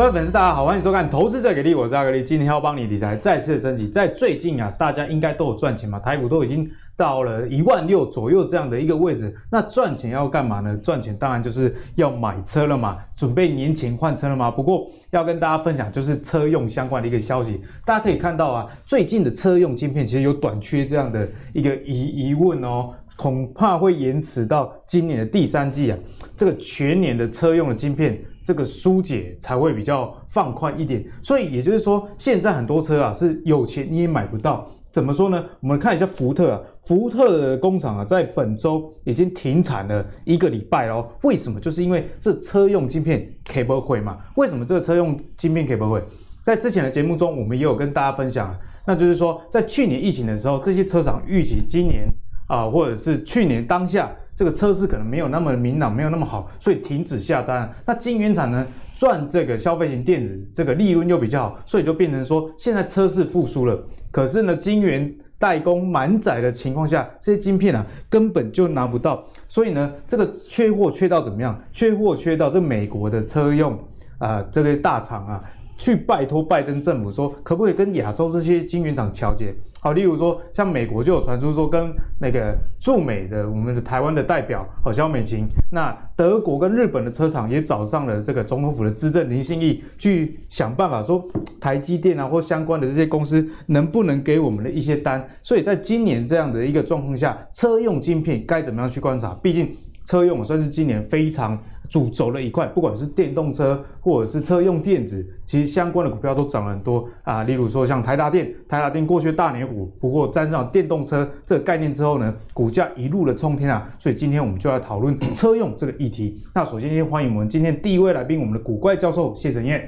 各位粉丝，大家好，欢迎收看《投资最给力》，我是阿格力，今天要帮你理财再次升级。在最近啊，大家应该都有赚钱嘛，台股都已经到了一万六左右这样的一个位置。那赚钱要干嘛呢？赚钱当然就是要买车了嘛，准备年前换车了嘛。不过要跟大家分享就是车用相关的一个消息，大家可以看到啊，最近的车用晶片其实有短缺这样的一个疑疑问哦。恐怕会延迟到今年的第三季啊，这个全年的车用的晶片这个疏解才会比较放宽一点。所以也就是说，现在很多车啊是有钱你也买不到。怎么说呢？我们看一下福特啊，福特的工厂啊，在本周已经停产了一个礼拜哦。为什么？就是因为这车用晶片开不会嘛？为什么这个车用晶片开不会？在之前的节目中，我们也有跟大家分享，那就是说，在去年疫情的时候，这些车厂预计今年。啊，或者是去年当下这个车市可能没有那么明朗，没有那么好，所以停止下单。那晶圆厂呢，赚这个消费型电子这个利润又比较好，所以就变成说现在车市复苏了。可是呢，晶圆代工满载的情况下，这些晶片啊根本就拿不到，所以呢，这个缺货缺到怎么样？缺货缺到这美国的车用啊、呃、这个大厂啊。去拜托拜登政府说，可不可以跟亚洲这些晶圆厂调节？好，例如说像美国就有传出说，跟那个驻美的我们的台湾的代表好萧美琴，那德国跟日本的车厂也找上了这个总统府的资政林信义，去想办法说台积电啊或相关的这些公司能不能给我们的一些单。所以在今年这样的一个状况下，车用晶片该怎么样去观察？毕竟车用算是今年非常。主轴的一块，不管是电动车或者是车用电子，其实相关的股票都涨了很多啊。例如说像台达电，台达电过去大年股，不过沾上电动车这个概念之后呢，股价一路的冲天啊。所以今天我们就来讨论车用这个议题。那首先先欢迎我们今天第一位来宾，我们的古怪教授谢晨彦。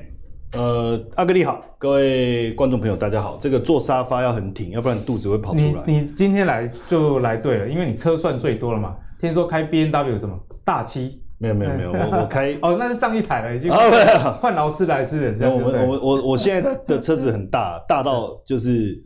呃，阿哥你好，各位观众朋友大家好。这个坐沙发要很挺，要不然肚子会跑出来。你你今天来就来对了，因为你车算最多了嘛。听说开 B N W 什么大七。没有没有没有，我我开 哦，那是上一台了，已经换劳斯莱斯了。这样，我们我我我现在的车子很大，大到就是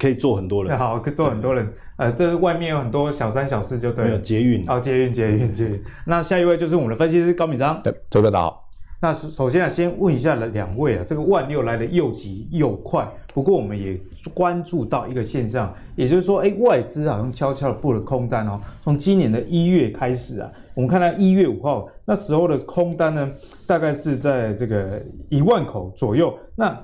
可以坐很多人。好，可以坐很多人。呃，这外面有很多小三小四，就对了。没有捷运。哦，捷运捷运捷运。那下一位就是我们的分析师高敏章。对，周哥好。那首先啊，先问一下了两位啊，这个万六来的又急又快。不过我们也关注到一个现象，也就是说，哎，外资好像悄悄的布了空单哦。从今年的一月开始啊，我们看到一月五号那时候的空单呢，大概是在这个一万口左右。那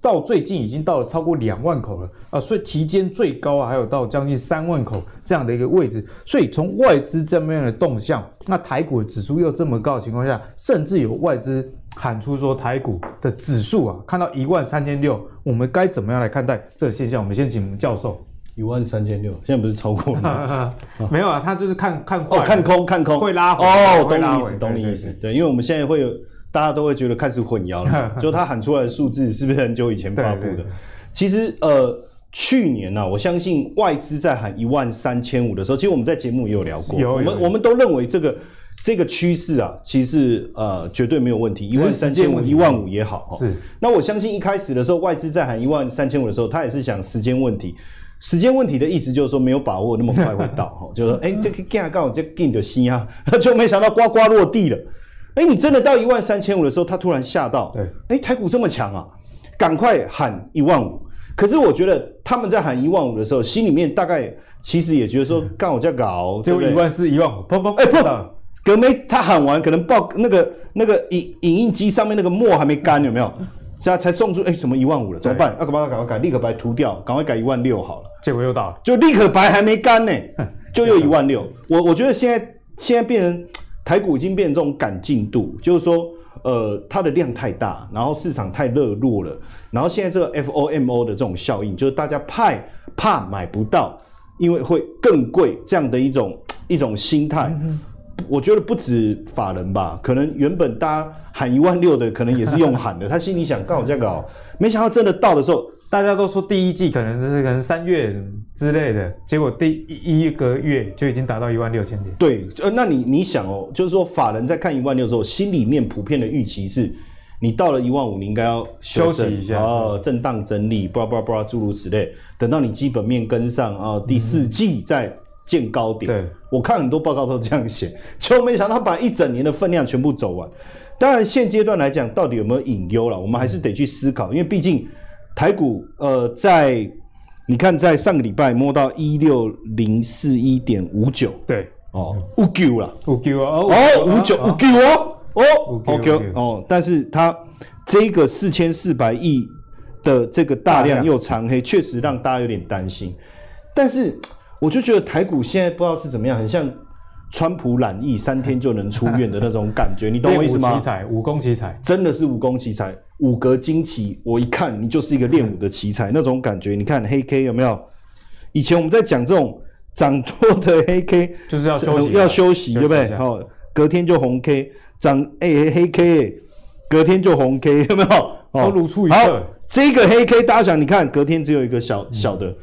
到最近已经到了超过两万口了啊，所以期间最高啊，还有到将近三万口这样的一个位置。所以从外资这么样的动向，那台股的指数又这么高的情况下，甚至有外资喊出说台股的指数啊，看到一万三千六，我们该怎么样来看待这个现象？我们先请我们教授。一万三千六，现在不是超过了吗？没有啊，他就是看看哦，看空看空会拉回哦，懂你意思，懂你意思。对，因为我们现在会有。大家都会觉得开始混淆了，就他喊出来的数字是不是很久以前发布的？对对对，其实呃，去年呢、啊，我相信外资在喊一万三千五的时候，其实我们在节目也有聊过，我们我们都认为这个这个趋势啊，其实是呃绝对没有问题，一万三千五、一万五也好。是。那我相信一开始的时候，外资在喊一万三千五的时候，他也是想时间问题。时间问题的意思就是说没有把握那么快会到，哈，就是说哎、欸，这个价刚好就进的心啊，就没想到呱呱落地了。哎，你真的到一万三千五的时候，他突然吓到。对，哎，台股这么强啊，赶快喊一万五。可是我觉得他们在喊一万五的时候，心里面大概其实也觉得说，干我这搞，就一万四一万五，砰砰，哎砰，隔没他喊完，可能报那个那个影影印机上面那个墨还没干，有没有？现在才送出，哎，怎么一万五了？怎么办？要赶快赶快改，立刻把它涂掉，赶快改一万六好了。结果又到了，就立刻白还没干呢，就又一万六。我我觉得现在现在变成。台股已经变这种赶进度，就是说，呃，它的量太大，然后市场太热络了，然后现在这个 FOMO 的这种效应，就是大家怕怕买不到，因为会更贵这样的一种一种心态。我觉得不止法人吧，可能原本大家喊一万六的，可能也是用喊的，他心里想干我这样搞，没想到真的到的时候。大家都说第一季可能就是可能三月之类的，结果第一一个月就已经达到一万六千点。对，呃，那你你想哦，就是说法人在看一万六的时候，心里面普遍的预期是，你到了一万五，你应该要休息一下，哦，震荡整理，巴拉巴拉巴拉诸如此类。等到你基本面跟上啊，哦，第四季再见高点。对，我看很多报告都这样写，就没想到把一整年的分量全部走完。当然现阶段来讲，到底有没有隐忧了？我们还是得去思考，因为毕竟台股呃，在你看在上个礼拜摸到一六零四一点五九，对哦，五九了，五九哦，哦五九五九哦哦，OK 哦，但是它这个四千四百亿的这个大量又长黑，确实让大家有点担心。但是我就觉得台股现在不知道是怎么样，很像。川普染疫三天就能出院的那种感觉，你懂我意思吗？奇才，武功奇才，真的是武功奇才，五格惊奇。我一看你就是一个练武的奇才，那种感觉。你看黑 K 有没有？以前我们在讲这种涨多的黑 K，就是要休息，要休息，对不对？好，隔天就红 K，涨哎、欸、黑 K，隔天就红 K，有没有？哦如出一辙。这个黑 K，大家想，你看隔天只有一个小小的。嗯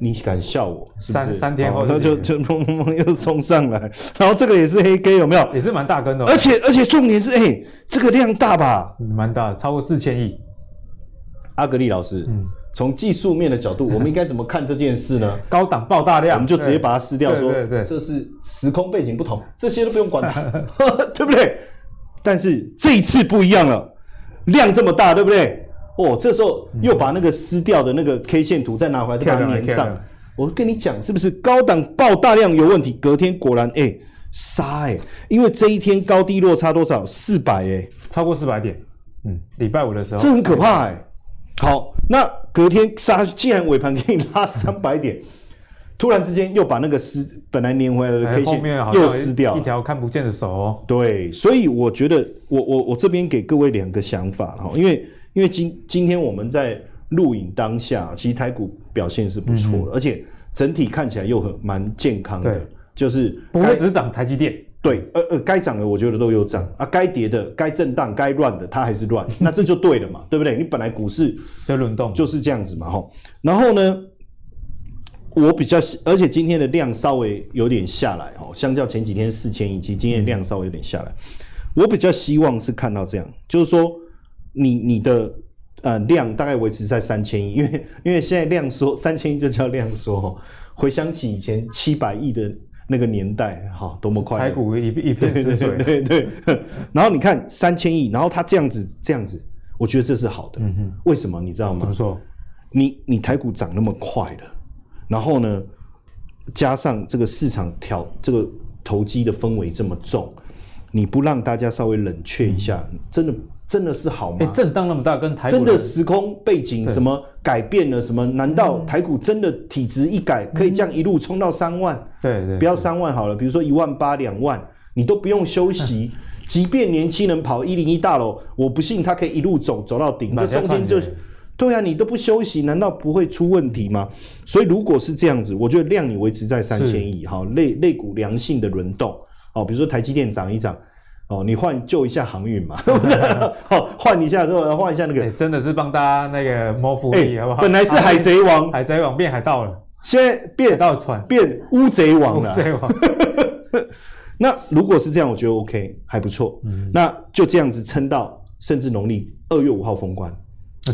你敢笑我？是不是？三三天后，他就就砰砰砰又冲上来，然后这个也是黑 K 有没有？也是蛮大根的，而且而且重点是，哎、欸，这个量大吧？蛮大，超过四千亿。阿格力老师，嗯，从技术面的角度，我们应该怎么看这件事呢？高档爆大量，我们就直接把它撕掉，说，对对对，这是时空背景不同，这些都不用管它，对不对？但是这一次不一样了，量这么大，对不对？哦，这时候又把那个撕掉的那个 K 线图再拿回来，再把它粘上。我跟你讲，是不是高档爆大量有问题？隔天果然，哎、欸，杀哎、欸！因为这一天高低落差多少？四百哎，超过四百点。嗯，礼拜五的时候，这很可怕哎、欸。好，那隔天杀，既然尾盘给你拉三百点，突然之间又把那个撕本来粘回来的 K 线又撕掉，一条看不见的手哦。对，所以我觉得我我我这边给各位两个想法哈，因为。因为今今天我们在录影当下，其实台股表现是不错的，嗯、而且整体看起来又很蛮健康的，就是不会只涨台积电。对，呃呃，该涨的我觉得都有涨啊，该跌的、该震荡、该乱的它还是乱，那这就对了嘛，对不对？你本来股市就轮动就是这样子嘛，吼。然后呢，我比较，而且今天的量稍微有点下来，吼，相较前几天四千亿，其实今天的量稍微有点下来。我比较希望是看到这样，就是说。你你的呃量大概维持在三千亿，因为因为现在量缩三千亿就叫量缩。回想起以前七百亿的那个年代，哈，多么快！台股一一片死水。对对对。然后你看三千亿，然后它这样子这样子，我觉得这是好的。嗯哼。为什么你知道吗？怎么说？你你台股涨那么快了，然后呢，加上这个市场调这个投机的氛围这么重，你不让大家稍微冷却一下，嗯、真的。真的是好吗？欸、震荡那么大，跟台股真的时空背景什么改变了什么？难道台股真的体质一改，可以这样一路冲到三万？对对，不要三万好了，比如说一万八、两万，你都不用休息。即便年轻人跑一零一大楼，我不信他可以一路走走到顶。那中间就，对啊，你都不休息，难道不会出问题吗？所以如果是这样子，我觉得量你维持在三千亿，好，类类股良性的轮动，好，比如说台积电涨一涨。哦，你换救一下航运嘛？好，换一下之后，换一下那个，欸、真的是帮大家那个谋福利，欸、好不好？本来是海贼王，海贼王变海盗了，现在变海盗船，变乌贼王了。乌贼王。那如果是这样，我觉得 OK，还不错。嗯，那就这样子撑到甚至农历二月五号封关，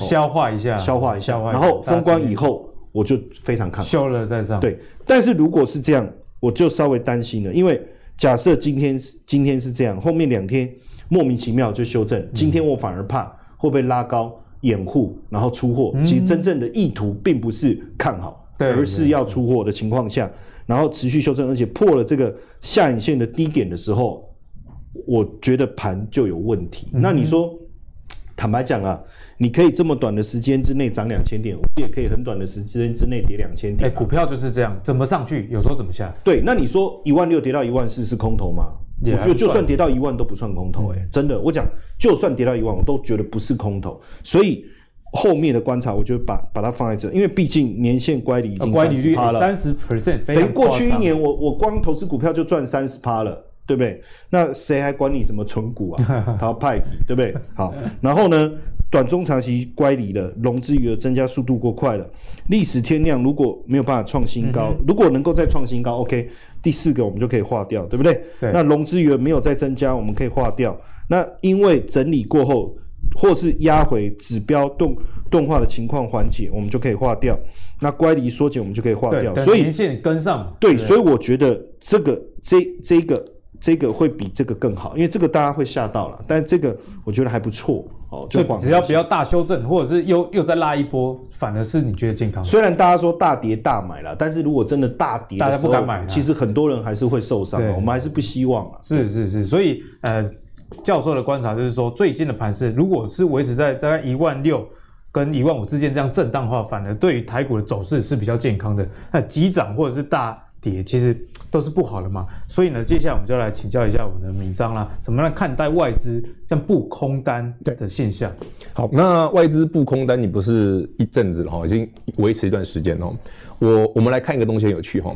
消化一下，消化一下，然后封关以后，我就非常看好。休了再上。对，但是如果是这样，我就稍微担心了，因为。假设今天是今天是这样，后面两天莫名其妙就修正，今天我反而怕会被拉高掩护，然后出货。其实真正的意图并不是看好，而是要出货的情况下，然后持续修正，而且破了这个下影线的低点的时候，我觉得盘就有问题。那你说，坦白讲啊。你可以这么短的时间之内涨两千点，我也可以很短的时间之内跌两千点。哎，股票就是这样，怎么上去，有时候怎么下。对，那你说一万六跌到一万四是空头吗？我觉得就算跌到一万都不算空头，哎，真的，我讲就算跌到一万，我都觉得不是空头。所以后面的观察，我就把把它放在这，因为毕竟年限乖离已经三十趴了，三十 percent，等于过去一年我我光投资股票就赚三十趴了，对不对？那谁还管你什么存股啊？他要派对不对？好，然后呢？短中长期乖离了，融资余额增加速度过快了，历史天量如果没有办法创新高，嗯、如果能够再创新高，OK，第四个我们就可以划掉，对不对？对。那融资余额没有再增加，我们可以划掉。那因为整理过后，或是压回指标动动画的情况缓解，我们就可以划掉。那乖离缩减，我们就可以划掉。所以年线跟上。对，所以我觉得这个这这个这个会比这个更好，因为这个大家会吓到了，但是这个我觉得还不错哦，就只要不要大修正，或者是又又再拉一波，反而是你觉得健康。虽然大家说大跌大买了，但是如果真的大跌，大家不敢买，其实很多人还是会受伤，我们还是不希望啊。是是是，所以呃，教授的观察就是说，最近的盘势如果是维持在大概一万六跟一万五之间这样震荡的话，反而对于台股的走势是比较健康的。那急涨或者是大跌，其实都是不好的嘛。所以呢，接下来我们就来请教一下我们的闵漳啦，怎么来看待外资像不空单的现象？好，那外资不空单，你不是一阵子了哈，已经维持一段时间哦。我我们来看一个东西很有趣哈，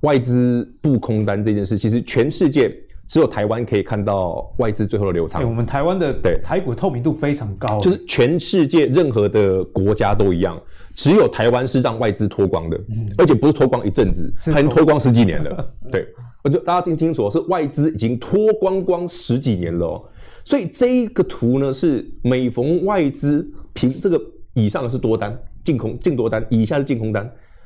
外资不空单这件事，其实全世界。只有台湾可以看到外资最后的流仓。我们台湾的对台股透明度非常高，就是全世界任何的国家都一样，只有台湾是让外资脱光的，嗯、而且不是脱光一阵子，还脱光十几年了。对，我就大家听清楚，是外资已经脱光光十几年了、喔。所以这一个图呢，是每逢外资平这个以上是多单，净空净多单，以下是净空单。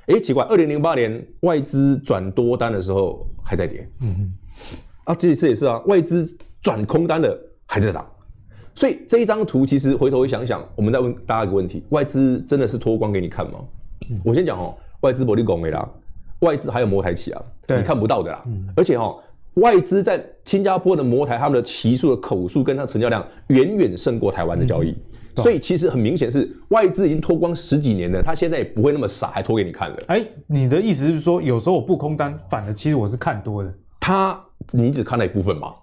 哎、欸，奇怪，二零零八年外资转多单的时候还在跌。嗯啊，这一次也是啊，外资转空单的还在涨，所以这一张图其实回头一想想，我们再问大家一个问题：外资真的是脱光给你看吗？嗯、我先讲哦，外资不利拱的啦，外资还有摩台期啊，你看不到的啦。嗯、而且哦，外资在新加坡的摩台，他们的期数的口数跟它成交量远远胜过台湾的交易，嗯、所以其实很明显是外资已经脱光十几年了，他现在也不会那么傻，还脱给你看了。哎，你的意思是说，有时候我不空单，反而其实我是看多的，他。你只看了一部分嘛？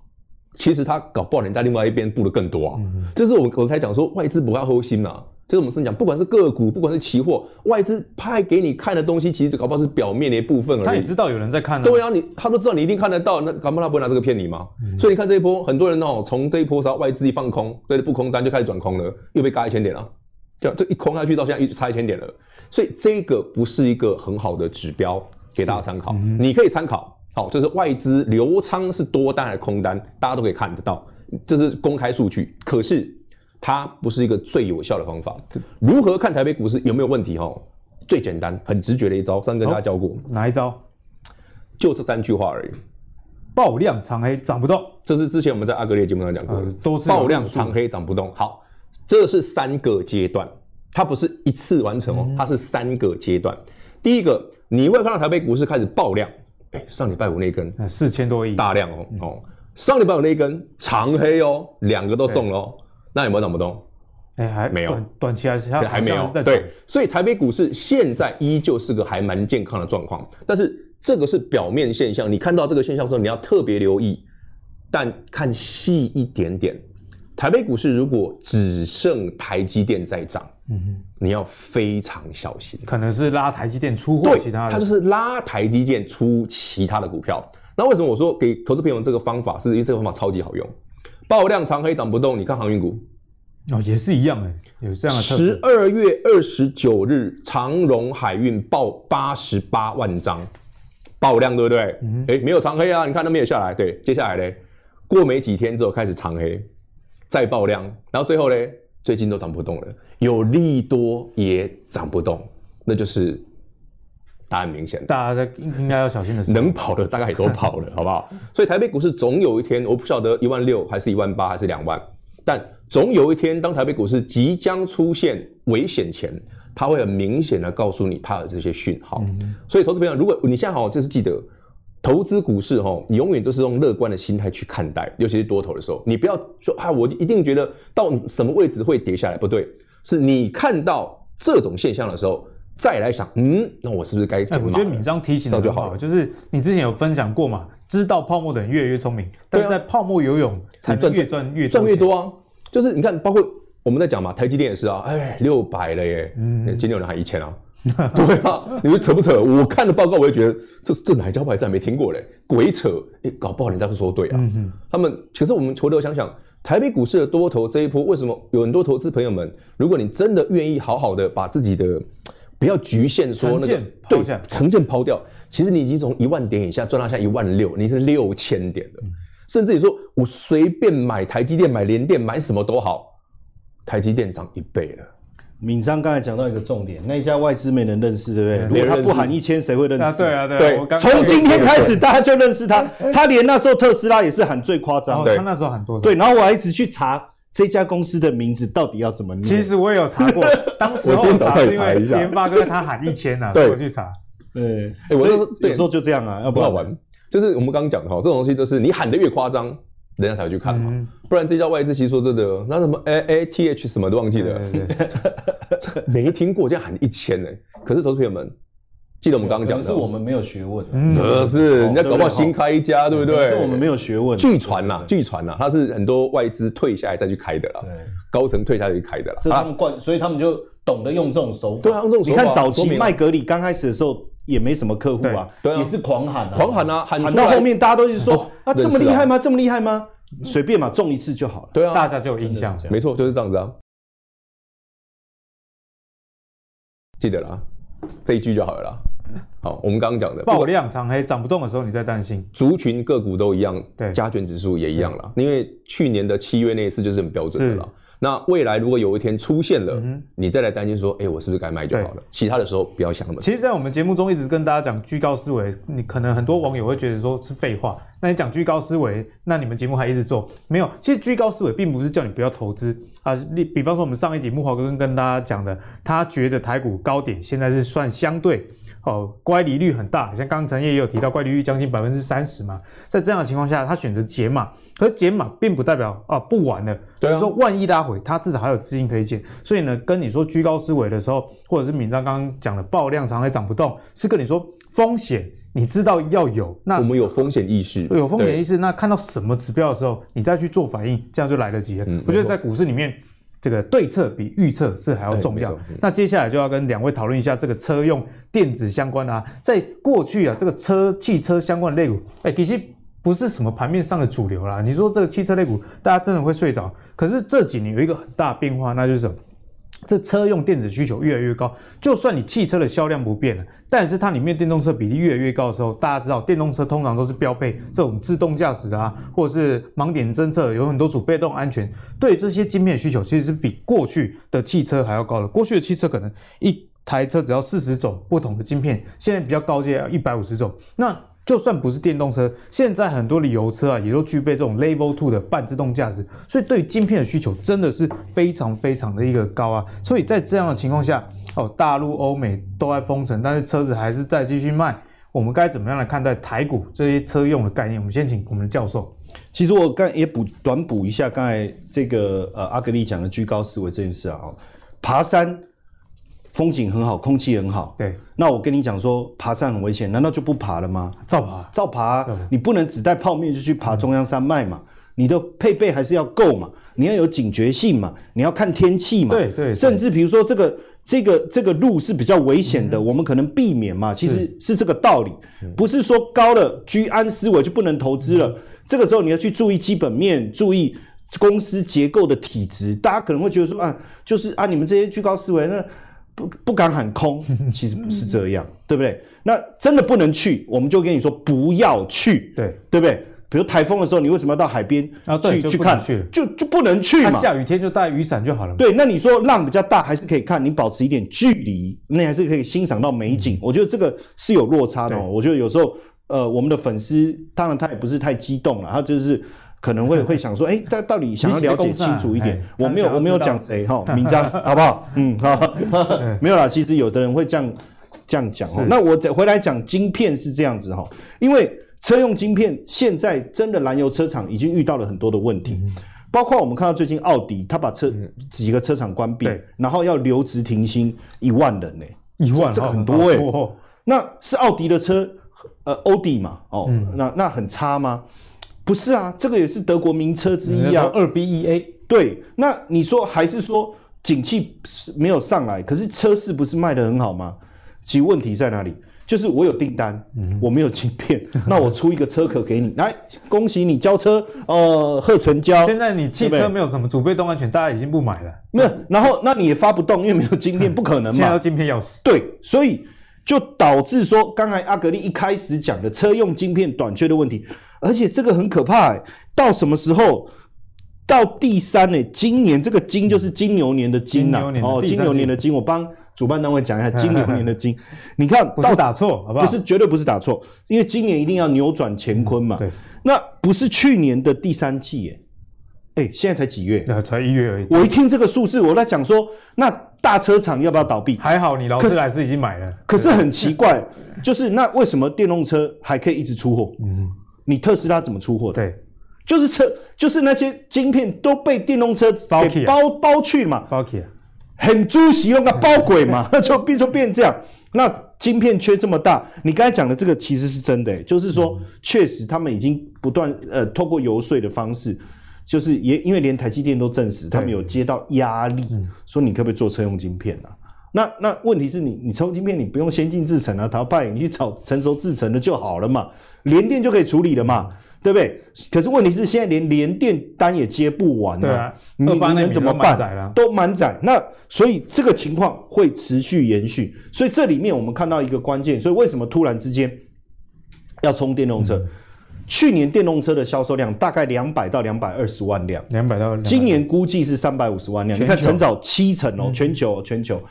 其实他搞不好你在另外一边布的更多啊。嗯、这是我我才讲说外资不要灰心呐、啊。这是我们是讲，不管是个股，不管是期货，外资派给你看的东西，其实搞不好是表面的一部分而已。他也知道有人在看、啊。对啊，你他都知道你一定看得到，那搞不好他不会拿这个骗你吗？嗯、所以你看这一波，很多人哦，从这一波时候外资一放空，对，不空单就开始转空了，又被嘎一千点了，就这一空下去到现在一直差一千点了。所以这个不是一个很好的指标给大家参考，嗯、你可以参考。好，这是外资流仓是多单还是空单，大家都可以看得到，这是公开数据。可是它不是一个最有效的方法。如何看台北股市有没有问题？哈，最简单、很直觉的一招，上次跟大家教过。哪一招？就这三句话而已。爆量长黑涨不动，这是之前我们在阿格列节目上讲过的。呃、都是爆量长黑涨不动。好，这是三个阶段，它不是一次完成哦，它是三个阶段。嗯、第一个，你会看到台北股市开始爆量。哎，上礼拜五那根四千多亿，大量哦、嗯、哦，上礼拜五那根长黑哦，两个都中了哦，那有没有涨不动？哎，还没有，短，期还是还，还没有。对，所以台北股市现在依旧是个还蛮健康的状况，但是这个是表面现象，你看到这个现象的时候，你要特别留意，但看细一点点。台北股市如果只剩台积电在涨，嗯哼，你要非常小心，可能是拉台积电出货，其他的，它就是拉台积电出其他的股票。那为什么我说给投资朋友这个方法，是因为这个方法超级好用，爆量长黑涨不动。你看航运股，哦，也是一样哎，有这样的。十二月二十九日，长荣海运爆八十八万张，爆量对不对？嗯哼，哎，没有长黑啊，你看都没有下来。对，接下来嘞，过没几天之后开始长黑。再爆量，然后最后呢，最近都涨不动了，有利多也涨不动，那就是答案明显。大家在应该要小心的是，能跑的大概也都跑了，好不好？所以台北股市总有一天，我不晓得一万六还是一万八还是两万，但总有一天，当台北股市即将出现危险前，它会很明显的告诉你它的这些讯号。嗯、所以投资朋友，如果你现在好，就是记得。投资股市哈，你永远都是用乐观的心态去看待，尤其是多头的时候，你不要说啊，我一定觉得到什么位置会跌下来，不对，是你看到这种现象的时候再来想，嗯，那我是不是该？我觉得敏章提醒的就好了，就是你之前有分享过嘛，知道泡沫的人越来越聪明，但是在泡沫游泳才赚越赚越赚越多啊，就是你看，包括我们在讲嘛，台积电也是啊，哎，六百了耶，嗯，今天有人喊一千啊。对啊，你说扯不扯？我看的报告，我也觉得这这哪家牌站没听过嘞？鬼扯！哎，搞不好人家会说对啊。嗯、他们其实我们回头想想，台北股市的多头这一波，为什么有很多投资朋友们？如果你真的愿意好好的把自己的不要局限说那个对成见抛掉，其实你已经从一万点以下赚到现在一万六，你是六千点的，嗯、甚至你说我随便买台积电、买联电、买什么都好，台积电涨一倍了。闵漳刚才讲到一个重点，那一家外资没人认识，对不对？如果他不喊一千，谁会认识？啊，对啊，对啊。从今天开始，大家就认识他。他连那时候特斯拉也是喊最夸张，对，他那时候喊多少？对，然后我还一直去查这家公司的名字到底要怎么念。其实我也有查过，当时我查一下联发哥他喊一千呐，对，我去查。对，哎，我就有时候就这样啊，要不好玩。就是我们刚刚讲的哈，这种东西就是你喊得越夸张，人家才会去看嘛。嗯、不然这家外资其实说真的，那什么 A A T H 什么都忘记了，没听过，这样喊一千呢。可是投资朋友们，记得我们刚刚讲的，是我们没有学问，不是人家搞不好新开一家，对不对？是我们没有学问。据传呐，据传呐，他是很多外资退下来再去开的啦，高层退下来去开的啦。是他们惯，所以他们就懂得用这种手法。对啊，用这种手法。你看早期麦格里刚开始的时候。也没什么客户啊，也是狂喊啊，狂喊啊，喊到后面大家都是说啊，这么厉害吗？这么厉害吗？随便嘛，中一次就好了。对啊，大家就有印象，没错，就是这样子啊。记得啦，这一句就好了啦。好，我们刚刚讲的爆量长黑涨不动的时候，你在担心族群个股都一样，对，加权指数也一样了。因为去年的七月那一次就是很标准的了。那未来如果有一天出现了，你再来担心说，哎，我是不是该卖就好了？其他的时候不要想那么多。其实，在我们节目中一直跟大家讲居高思维，你可能很多网友会觉得说是废话。那你讲居高思维，那你们节目还一直做没有？其实居高思维并不是叫你不要投资啊。你比方说，我们上一集木华哥跟跟大家讲的，他觉得台股高点现在是算相对。哦，乖离率很大，像刚刚陈曄也有提到，乖离率将近百分之三十嘛。在这样的情况下，他选择减码，可是减码并不代表啊不玩了。对啊，说万一拉回，他至少还有资金可以减。所以呢，跟你说居高思维的时候，或者是敏章刚刚讲的爆量长还涨不动，是跟你说风险，你知道要有。那我们有风险意识，有风险意识。那看到什么指标的时候，你再去做反应，这样就来得及了。嗯，我觉得在股市里面。这个对策比预测是还要重要。那接下来就要跟两位讨论一下这个车用电子相关啊，在过去啊，这个车汽车相关的类股，哎，其实不是什么盘面上的主流啦。你说这个汽车类股，大家真的会睡着？可是这几年有一个很大变化，那就是什么？这车用电子需求越来越高，就算你汽车的销量不变了，但是它里面电动车比例越来越高的时候，大家知道电动车通常都是标配这种自动驾驶啊，或者是盲点侦测，有很多主被动安全，对这些晶片需求其实是比过去的汽车还要高的。过去的汽车可能一台车只要四十种不同的晶片，现在比较高阶要一百五十种。那就算不是电动车，现在很多的油车啊，也都具备这种 Level Two 的半自动驾驶，所以对于晶片的需求真的是非常非常的一个高啊。所以在这样的情况下，哦，大陆、欧美都在封城，但是车子还是在继续卖。我们该怎么样来看待台股这些车用的概念？我们先请我们的教授。其实我刚也补短补一下刚才这个呃阿格力讲的居高思维这件事啊，爬山。风景很好，空气很好。对，那我跟你讲说，爬山很危险，难道就不爬了吗？照爬，照爬啊。你不能只带泡面就去爬中央山脉嘛？你的配备还是要够嘛？你要有警觉性嘛？你要看天气嘛？对对。甚至比如说这个这个这个路是比较危险的，我们可能避免嘛。其实是这个道理，不是说高了居安思危就不能投资了。这个时候你要去注意基本面，注意公司结构的体质。大家可能会觉得说啊，就是啊，你们这些居高思维那。不不敢喊空，其实不是这样，对不对？那真的不能去，我们就跟你说不要去，对对不对？比如台风的时候，你为什么要到海边去去看？就就不能去嘛。下雨天就带雨伞就好了。对，那你说浪比较大，还是可以看，你保持一点距离，那还是可以欣赏到美景。我觉得这个是有落差的。我觉得有时候，呃，我们的粉丝当然他也不是太激动了，他就是。可能会会想说，哎，到到底想要了解清楚一点。我没有我没有讲谁哈，明章 好不好？嗯，好，没有啦。其实有的人会这样这样讲哈。那我再回来讲晶片是这样子哈，因为车用晶片现在真的燃油车厂已经遇到了很多的问题，包括我们看到最近奥迪，他把车几个车厂关闭，然后要留职停薪一万人呢，一万这很多哎。那是奥迪的车，呃，欧迪嘛，哦，那那很差吗？不是啊，这个也是德国名车之一啊。二 B E A 对，那你说还是说景气没有上来，可是车市不是卖得很好吗？其实问题在哪里？就是我有订单，嗯、我没有晶片，那我出一个车壳给你，来恭喜你交车，呃，贺成交。现在你汽车没有什么主被动安全，大家已经不买了。那是然后那你也发不动，因为没有晶片，不可能嘛。现在要晶片要死。对，所以就导致说，刚才阿格力一开始讲的车用晶片短缺的问题。而且这个很可怕，欸，到什么时候到第三呢，今年这个金就是金牛年的金呐，哦，金牛年的金，我帮主办单位讲一下 金牛年的金。你看，不是打错，好不好？不是，绝对不是打错，因为今年一定要扭转乾坤嘛。对，那不是去年的第三季耶。哎，现在才几月？才一月而已。我一听这个数字，我在想说，那大车厂要不要倒闭？还好你劳斯莱斯已经买了。可是很奇怪，就是那为什么电动车还可以一直出货？嗯，你特斯拉怎么出货的？对。就是车，就是那些晶片都被电动车给包包，包去嘛，包起啊，很猪席那个包鬼嘛，就变就变这样。那晶片缺这么大，你刚才讲的这个其实是真的、欸，就是说确实他们已经不断呃透过游说的方式，就是也因为连台积电都证实他们有接到压力，说你可不可以做车用晶片啊？那那问题是你你车用晶片你不用先进制程啊，淘汰你去找成熟制程的就好了嘛，联电就可以处理了嘛。对不对？可是问题是，现在连联电单也接不完了，啊、你你能怎么办？都满载。那所以这个情况会持续延续。所以这里面我们看到一个关键，所以为什么突然之间要充电动车？嗯、去年电动车的销售量大概两百到两百二十万辆，两百到今年估计是三百五十万辆。你看成长七成哦，全球全球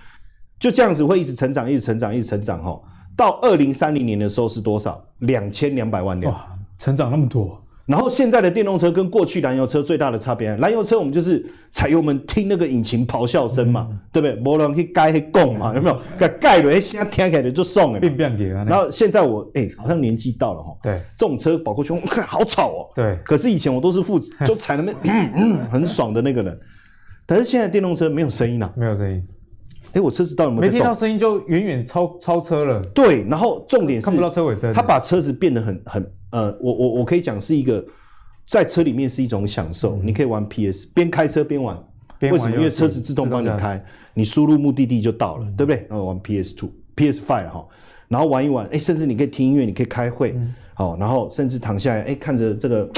就这样子会一直成长，一直成长，一直成长哈。到二零三零年的时候是多少？两千两百万辆。哇成长那么多，然后现在的电动车跟过去燃油车最大的差别，燃油车我们就是踩油门听那个引擎咆哮声嘛，嗯、对不对？没人去盖去拱嘛，有没有？盖盖了，哎，现在听起来就爽了。然后现在我哎，好像年纪到了哈。对，这种车跑过去，好吵哦。对。可是以前我都是负责，就踩那边嗯嗯很爽的那个人。但是现在电动车没有声音了，没有声音。哎，我车子到底有没有？没听到声音就远远超超车了。对，然后重点是看不到车尾灯，他把车子变得很很。呃，我我我可以讲是一个在车里面是一种享受，嗯、你可以玩 PS，边开车边玩。边玩为什么？因为车子自动帮你开，你输入目的地就到了，嗯、对不对？然后玩 PS Two、PS Five 哈，然后玩一玩，哎，甚至你可以听音乐，你可以开会，好、嗯，然后甚至躺下来，哎，看着这个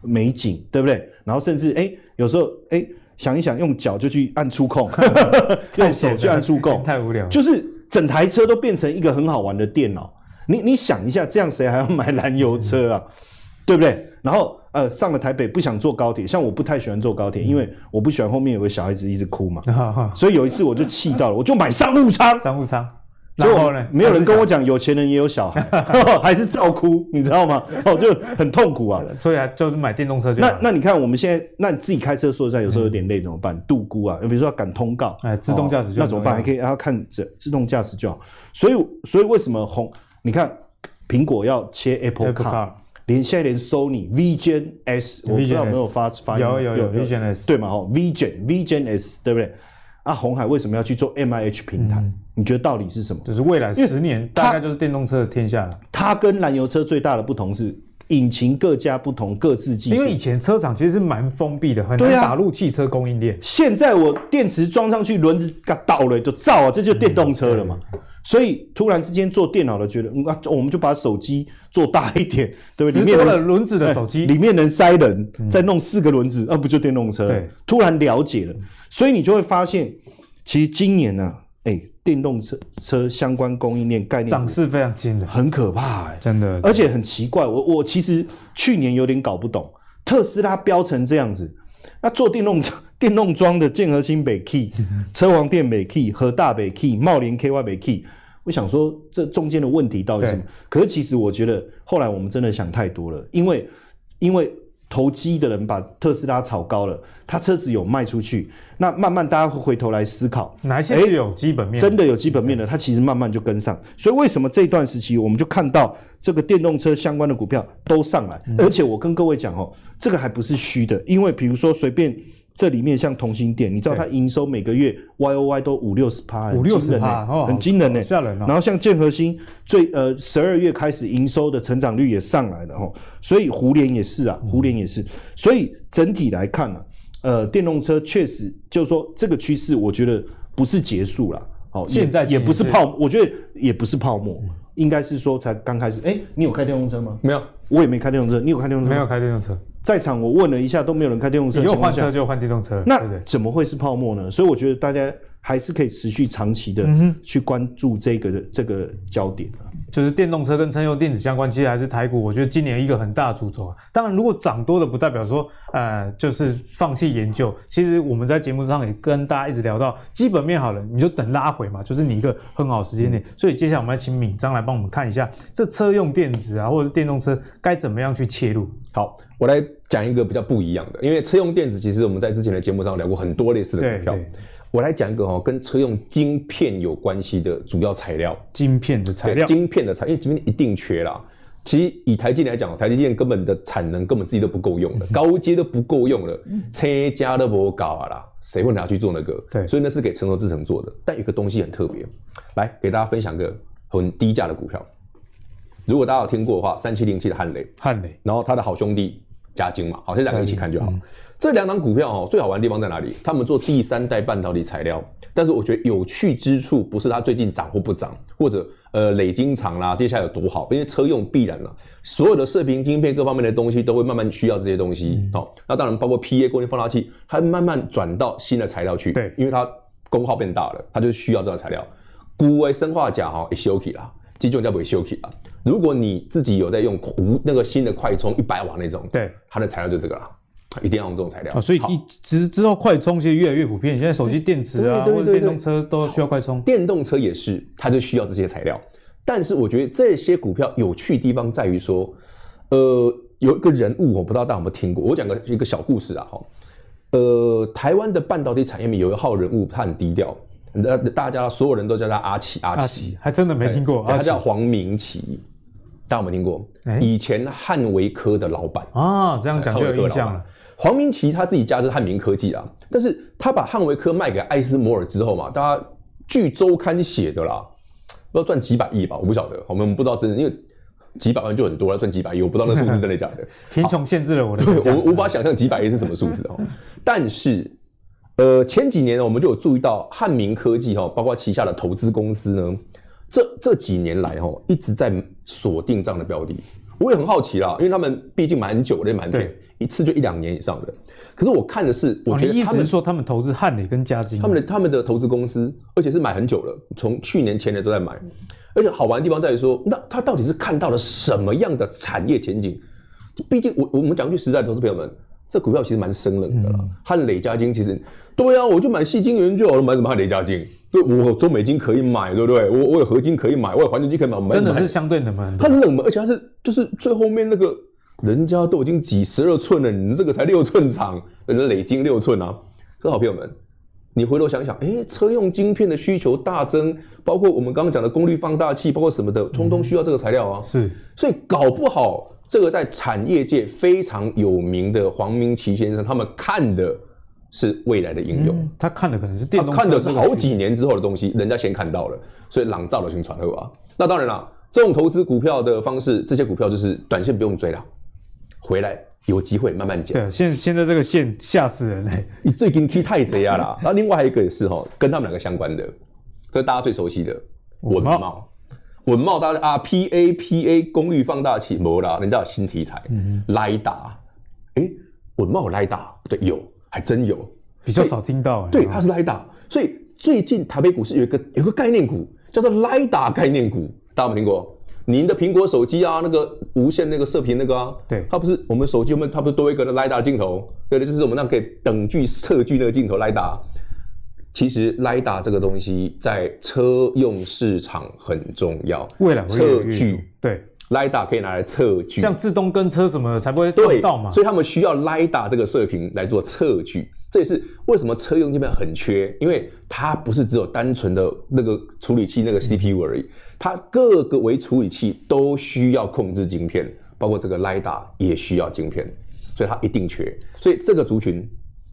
美景，对不对？然后甚至哎，有时候哎，想一想，用脚就去按触控，用手去按触控，太无聊，就是整台车都变成一个很好玩的电脑。你你想一下，这样谁还要买燃油车啊？对不对？然后呃，上了台北不想坐高铁，像我不太喜欢坐高铁，因为我不喜欢后面有个小孩子一直哭嘛。所以有一次我就气到了，我就买商务舱。商务舱，然后呢？没有人跟我讲，有钱人也有小孩，还是照哭，你知道吗？哦，就很痛苦啊。所以啊，就是买电动车就。那那你看我们现在，那你自己开车说实在有时候有点累怎么办？度孤啊，比如说要赶通告，哎，自动驾驶就那怎么办？还可以要看自自动驾驶就好。所以所以为什么红？你看。苹果要切 Apple Car，连现在连 Sony Vision S，我不知道有没有发发有有有 Vision S 对嘛？哈 Vision Vision S 对不对？啊，红海为什么要去做 MIH 平台？你觉得道理是什么？就是未来十年大概就是电动车的天下了。它跟燃油车最大的不同是。引擎各家不同，各自技术。因为以前车厂其实是蛮封闭的，很难打入汽车供应链。现在我电池装上去，轮子嘎倒了就造啊，这就是电动车了嘛。所以突然之间做电脑的觉得，啊，我们就把手机做大一点，对不对？里面的轮子的手机，里面能塞人，再弄四个轮子，那不就电动车？对，突然了解了，所以你就会发现，其实今年呢，哎。电动车车相关供应链概念涨势非常惊人，很可怕哎、欸，真的，而且很奇怪。我我其实去年有点搞不懂，特斯拉飙成这样子，那做电动车电动桩的建和新北 key、车王店北 key、和大北 key、茂林 KY 北 key，我想说这中间的问题到底是什么？可是其实我觉得后来我们真的想太多了，因为因为。投机的人把特斯拉炒高了，他车子有卖出去，那慢慢大家会回头来思考，哪一些是有基本面，真的有基本面的，它其实慢慢就跟上。所以为什么这段时期我们就看到这个电动车相关的股票都上来，而且我跟各位讲哦，这个还不是虚的，因为比如说随便。这里面像同心电，你知道它营收每个月 Y O Y 都五六十趴，五六十趴，很惊人呢，吓人。然后像建和兴最呃十二月开始营收的成长率也上来了哈，所以胡联也是啊，胡联也是。所以整体来看呢，呃，电动车确实就是说这个趋势，我觉得不是结束了，哦，现在也不是泡，我觉得也不是泡沫，应该是说才刚开始。哎，你有开电动车吗？没有，我也没开电动车。你有开电动车？没有开电动车。在场我问了一下，都没有人开电动车。你又换车就换电动车，那怎么会是泡沫呢？所以我觉得大家还是可以持续长期的去关注这个的这个焦点。就是电动车跟车用电子相关，其实还是台股，我觉得今年一个很大的主轴啊。当然，如果涨多的不代表说，呃，就是放弃研究。其实我们在节目上也跟大家一直聊到，基本面好了，你就等拉回嘛，就是你一个很好时间点。所以接下来我们要请敏章来帮我们看一下，这车用电子啊，或者是电动车该怎么样去切入。好，我来讲一个比较不一样的，因为车用电子其实我们在之前的节目上聊过很多类似的股票。对对我来讲一个哈，跟车用晶片有关系的主要材料，晶片的材料，晶片的材料，因为晶片一定缺啦。其实以台积电来讲，台积电根本的产能根本自己都不够用的，高阶都不够用了，车家都不搞啊啦，谁会拿去做那个？对，所以那是给成熟制程做的。但有个东西很特别，来给大家分享个很低价的股票。如果大家有听过的话，三七零七的汉雷，汉雷，然后他的好兄弟嘉晶嘛，好，这两个一起看就好。这两档股票哦，最好玩的地方在哪里？他们做第三代半导体材料，但是我觉得有趣之处不是它最近涨或不涨，或者呃累晶厂啦，接下来有多好，因为车用必然了，所有的射频晶片各方面的东西都会慢慢需要这些东西。好、嗯，那当然包括 PA 功率放大器，它慢慢转到新的材料去。对，因为它功耗变大了，它就需要这个材料。古为生化镓哈，也休息啦，基本叫不会休息啦。如果你自己有在用无那个新的快充一百瓦那种，对，它的材料就这个啦。一定要用这种材料啊，所以一直知道快充其实越来越普遍。现在手机电池啊，或者电动车都需要快充。电动车也是，它就需要这些材料。但是我觉得这些股票有趣的地方在于说，呃，有一个人物我不知道大家有没有听过。我讲个一个小故事啊，哈，呃，台湾的半导体产业里面有一号人物，他很低调，那大家所有人都叫他阿奇，阿奇，还真的没听过。他叫黄明奇，大家有没有听过？欸、以前汉维科的老板啊，这样讲就有印象了。黄明奇他自己家是汉明科技啊，但是他把汉维科卖给艾斯摩尔之后嘛，大家据周刊写的啦，不知道赚几百亿吧，我不晓得，我们不知道真的，因为几百万就很多了，赚几百亿，我不知道那数字真的假的。贫穷限制了我的，对，我无法想象几百亿是什么数字哦。但是，呃，前几年呢，我们就有注意到汉明科技哈，包括旗下的投资公司呢，这这几年来哈，一直在锁定这样的标的。我也很好奇啦，因为他们毕竟蛮久的，蛮对，一次就一两年以上的。可是我看的是，我觉得他们、说他们投资汉磊跟嘉晶，他们的他们的投资公司，而且是买很久了，从去年前年都在买。而且好玩的地方在于说，那他到底是看到了什么样的产业前景？毕竟我我们讲句实在的，投资朋友们，这股票其实蛮生冷的啦。汉磊嘉晶其实，对啊，我就买细晶圆就好了，买什么汉磊嘉晶？对，我中美金可以买，对不对？我我有合金可以买，我有环球金可以买，我买真的是相对冷门。它冷门，而且它是就是最后面那个，人家都已经几十二寸了，你这个才六寸长，人家磊晶六寸啊！各位好朋友们，你回头想想，哎，车用晶片的需求大增，包括我们刚刚讲的功率放大器，包括什么的，通通需要这个材料啊。是，所以搞不好这个在产业界非常有名的黄明奇先生，他们看的。是未来的应用，嗯，他看的可能是电动车，看的是好几年之后的东西，人家先看到了，所以朗造的先传后啊。那当然了，这种投资股票的方式，这些股票就是短线不用追了，回来有机会慢慢讲。对，现现在这个线吓死人嘞，你最近 K 太贼啊啦。那另外还有一个也是哈，跟他们两个相关的，这大家最熟悉的稳懋，稳懋大家啊 P A P A 功率放大器没啦，人家有新题材，嗯，LiDAR，哎，稳懋有 LiDAR，对，有。还真有，比较少听到。对，它是 LiDAR，所以最近台北股市有一个有一个概念股叫做 LiDAR 概念股，大家有没有听过？您的苹果手机啊，那个无线那个射频那个啊，对，它不是我们手机我们它不是多一个那 LiDAR 镜头？对的，就是我们那可以等距测距那个镜头 LiDAR。其实 LiDAR 这个东西在车用市场很重要，未来测距对。LiDAR 可以拿来测距，像自动跟车什么的才不会对到嘛。所以他们需要 LiDAR 这个射频来做测距，这也是为什么车用这边很缺，因为它不是只有单纯的那个处理器那个 CPU 而已，它各个微处理器都需要控制晶片，包括这个 LiDAR 也需要晶片，所以它一定缺。所以这个族群。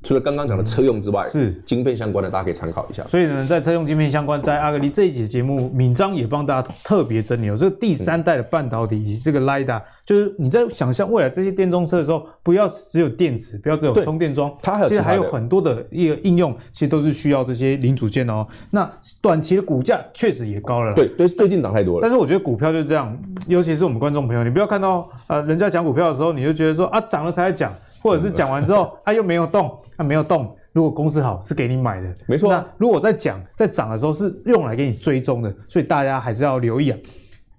除了刚刚讲的车用之外，是晶片相关的，大家可以参考一下。所以呢，在车用晶片相关，在阿格力这一集节目，敏章也帮大家特别整理哦，这个第三代的半导体以及这个 LiDAR，就是你在想象未来这些电动车的时候，不要只有电池，不要只有充电桩，它还有其实还有很多的一个应用，其实都是需要这些零组件哦。那短期的股价确实也高了，对对，最近涨太多了。但是我觉得股票就是这样，尤其是我们观众朋友，你不要看到呃人家讲股票的时候，你就觉得说啊涨了才来讲，或者是讲完之后 啊又没有动，啊没有动。如果公司好是给你买的，没错。那如果在讲在涨的时候是用来给你追踪的，所以大家还是要留意啊。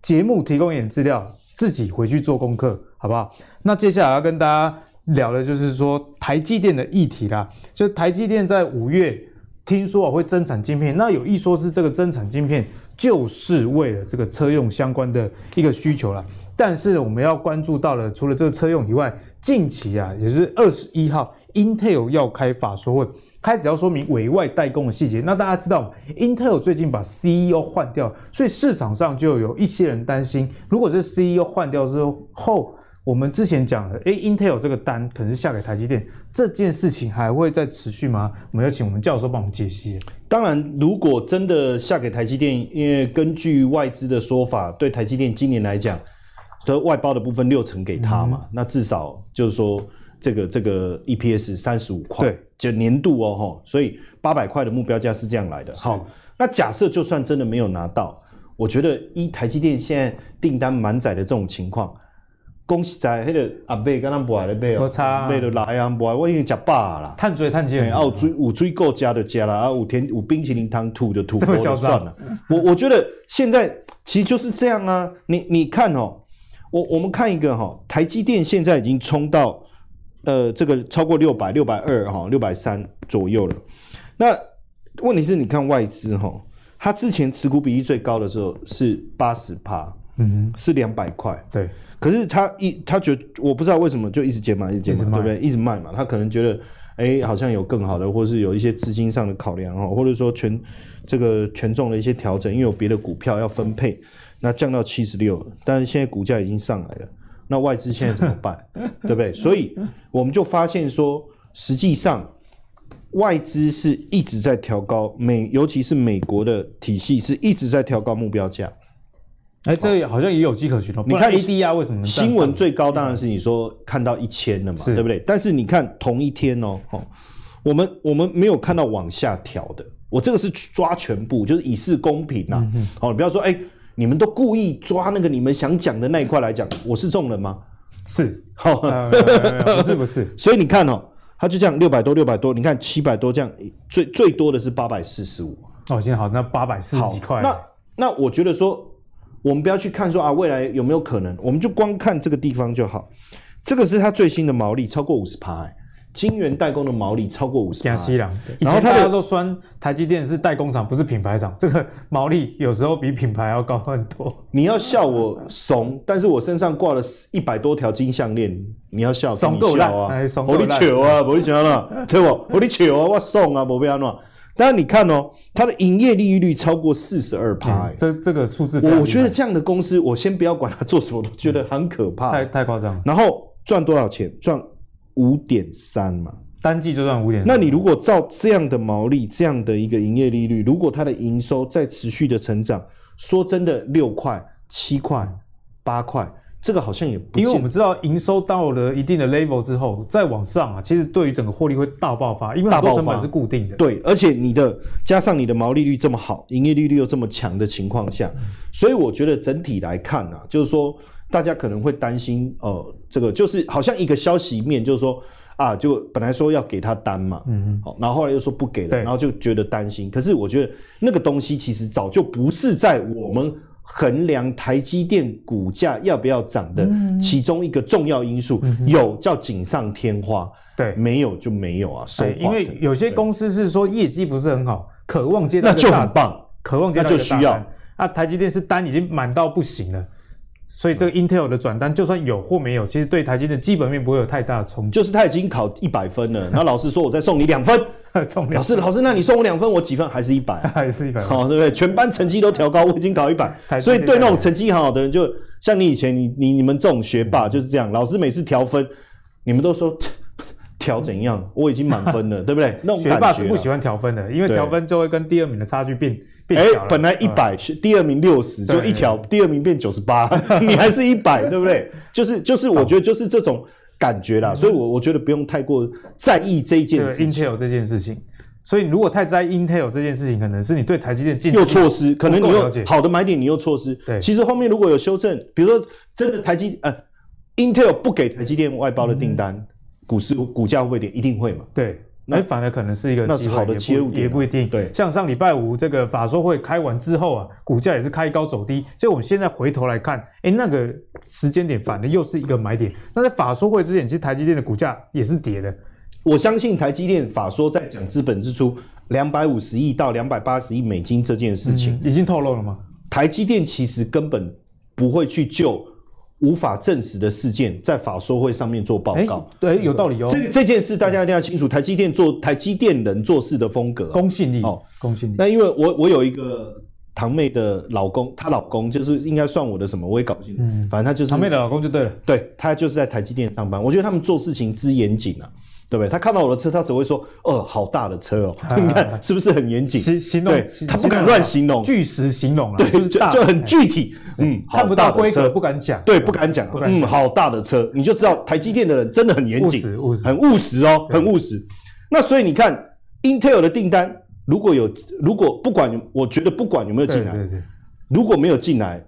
节目提供一点资料，自己回去做功课，好不好？那接下来要跟大家聊的就是说台积电的议题啦。就台积电在五月听说啊会增产晶片，那有一说是这个增产晶片就是为了这个车用相关的一个需求啦。但是我们要关注到了，除了这个车用以外，近期啊也是二十一号。Intel 要开法说会，开始要说明委外代工的细节。那大家知道，Intel 最近把 CEO 换掉，所以市场上就有一些人担心，如果这 CEO 换掉之后，我们之前讲的，诶，Intel 这个单可能是下给台积电，这件事情还会再持续吗？我们要请我们教授帮我们解析。当然，如果真的下给台积电，因为根据外资的说法，对台积电今年来讲，的外包的部分六成给他嘛，嗯、那至少就是说。这个这个 EPS 三十五块，对，就年度哦吼，所以八百块的目标价是这样来的。好，那假设就算真的没有拿到，我觉得一台积电现在订单满载的这种情况，恭喜在那个阿伯刚刚不来的买哦，买的来啊，不我已经吃饱了，碳水碳水，啊有追有追够加的加了，啊有甜有冰淇淋糖吐的吐，这就算了。我我觉得现在其实就是这样啊，你你看哦，我我们看一个哈，台积电现在已经冲到。呃，这个超过六百六百二哈，六百三左右了。那问题是你看外资哈，它之前持股比例最高的时候是八十趴，嗯哼，是两百块。对，可是他一他觉得我不知道为什么就一直减码，一直减码，对不对？一直卖嘛，他可能觉得哎，好像有更好的，或是有一些资金上的考量哈，或者说权这个权重的一些调整，因为有别的股票要分配，那降到七十六，但是现在股价已经上来了。那外资现在怎么办？对不对？所以我们就发现说，实际上外资是一直在调高美，尤其是美国的体系是一直在调高目标价。哎，这个好像也有迹可循哦。你看 ADR 为什么新闻最高当然是你说看到一千了嘛，对不对？但是你看同一天哦，我们我们没有看到往下调的。我这个是抓全部，就是以示公平呐。好，你不要说哎。你们都故意抓那个你们想讲的那一块来讲，我是中人吗？是，好，不是不是。所以你看哦，他就这样六百多六百多，你看七百多这样，最最多的是八百四十五。哦，现在好，那八百四十几块。那那我觉得说，我们不要去看说啊，未来有没有可能，我们就光看这个地方就好。这个是它最新的毛利，超过五十趴。晶圆代工的毛利超过五十趴，然后大家都酸台积电是代工厂，不是品牌厂。这个毛利有时候比品牌要高很多。你要笑我怂，但是我身上挂了一百多条金项链，你要笑，怂够烂啊！我你球啊，我你球了，对不？我你球啊，我怂啊，我不要弄。但是你看哦，它的营业利率超过四十二趴，这这个数字，我觉得这样的公司，我先不要管它做什么，都觉得很可怕，太太夸张。然后赚多少钱？赚。五点三嘛，单季就算五点三。那你如果照这样的毛利，这样的一个营业利率，如果它的营收在持续的成长，说真的，六块、七块、八块，这个好像也不。因为我们知道营收到了一定的 level 之后，再往上啊，其实对于整个获利会大爆发，因为很多成本是固定的。对，而且你的加上你的毛利率这么好，营业利率又这么强的情况下，所以我觉得整体来看啊，就是说。大家可能会担心，呃，这个就是好像一个消息面，就是说啊，就本来说要给他单嘛，嗯好，然后后来又说不给了，然后就觉得担心。可是我觉得那个东西其实早就不是在我们衡量台积电股价要不要涨的其中一个重要因素。有叫锦上添花，对，没有就没有啊。对，因为有些公司是说业绩不是很好，渴望接到那就很棒，渴望接到就需要。啊，台积电是单已经满到不行了。所以这个 Intel 的转单，就算有或没有，其实对台积电基本面不会有太大的冲击。就是他已经考一百分了，然后老师说我再送你两分，送老师老师，那你送我两分，我几分？还是一百？还是一百？好，对不对？全班成绩都调高，我已经考一百。所以对那种成绩很好的人，就像你以前你你你们这种学霸就是这样，老师每次调分，你们都说。调怎样？我已经满分了，对不对？那种学霸是不喜欢调分的，因为调分就会跟第二名的差距变哎，本来一百，第二名六十，就一条，第二名变九十八，你还是一百，对不对？就是就是，我觉得就是这种感觉啦。所以，我我觉得不用太过在意这一件事情。Intel 这件事情，所以如果太在意 Intel 这件事情，可能是你对台积电又错失，可能你又好的买点你又错失。对，其实后面如果有修正，比如说真的台积呃 Intel 不给台积电外包的订单。股市股价会跌？一定会嘛？对，那反而可能是一个那是好的切入点，也不一定。对，像上礼拜五这个法说会开完之后啊，股价也是开高走低。所以我们现在回头来看，哎，那个时间点反而又是一个买点。那在法说会之前，其实台积电的股价也是跌的。我相信台积电法说在讲资本支出两百五十亿到两百八十亿美金这件事情，嗯，已经透露了吗？台积电其实根本不会去就无法证实的事件在法说会上面做报告。对，有道理哦。这这件事大家一定要清楚，台积电做台积电人做事的风格，公信力哦，公信力。那因为我我有一个堂妹的老公，她老公就是应该算我的什么，我也搞不清楚。嗯，反正他就是堂妹的老公就对了。对，他就是在台积电上班。我觉得他们做事情之严谨啊。对不对？他看到我的车，他只会说：“哦，好大的车哦！” 你看是不是很严谨？形形容，他不敢乱形容，据实形容啊对，就是，就很具体。嗯，看不到规格不敢讲，对，不敢讲。嗯，好大的车，你就知道台积电的人真的很严谨，很务实哦，很务实。那所以你看，Intel 的订单如果有，如果不管，我觉得不管有没有进来，如果没有进来，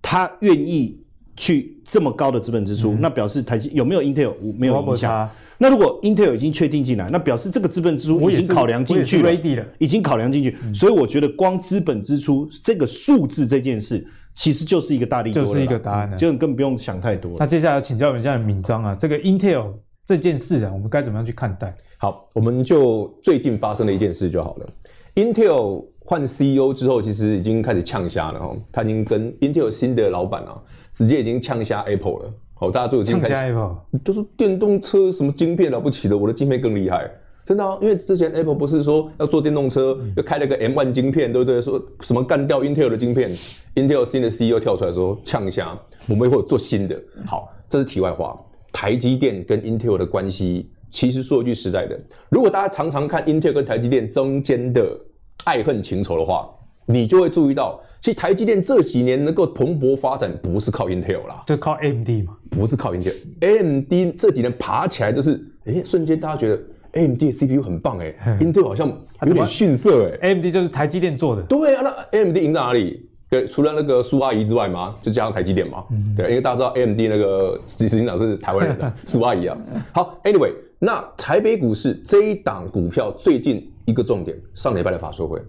他愿意去这么高的资本支出，那表示台积有没有 Intel 没有影响。那如果 Intel 已经确定进来，那表示这个资本支出已经考量进去了，已经考量进去。所以我觉得光资本支出这个数字这件事，其实就是一个大力多，就是一个答案了，就更不用想太多。那接下来请教我们家的闵漳啊，这个 Intel 这件事啊，我们该怎么样去看待？好，我们就最近发生的一件事就好了。Intel 换 CEO 之后，其实已经开始呛虾了哦，他已经跟 Intel 新的老板啊，直接已经呛虾 Apple 了。好，大家都有进开始，就是电动车什么晶片了不起的，我的晶片更厉害，真的啊！因为之前 Apple 不是说要做电动车，又开了个 M1 晶片，对不对？说什么干掉 Intel 的晶片，Intel 新的 CEO 跳出来说呛一下，我们会做新的。好，这是题外话。台积电跟 Intel 的关系，其实说一句实在的，如果大家常常看 Intel 跟台积电中间的爱恨情仇的话，你就会注意到。其实台积电这几年能够蓬勃发展，不是靠 Intel 啦，就靠 AMD 嘛？不是靠 Intel，AMD 这几年爬起来就是，哎，瞬间大家觉得 AMD 的 CPU 很棒，哎，Intel 好像有点逊色，哎，AMD 就是台积电做的。对啊，那 AMD 赢在哪里？对，除了那个苏阿姨之外嘛，就加上台积电嘛。嗯、对，因为大家知道 AMD 那个执行长是台湾人的 苏阿姨啊。好，Anyway，那台北股市这一档股票最近一个重点，上礼拜的法说会。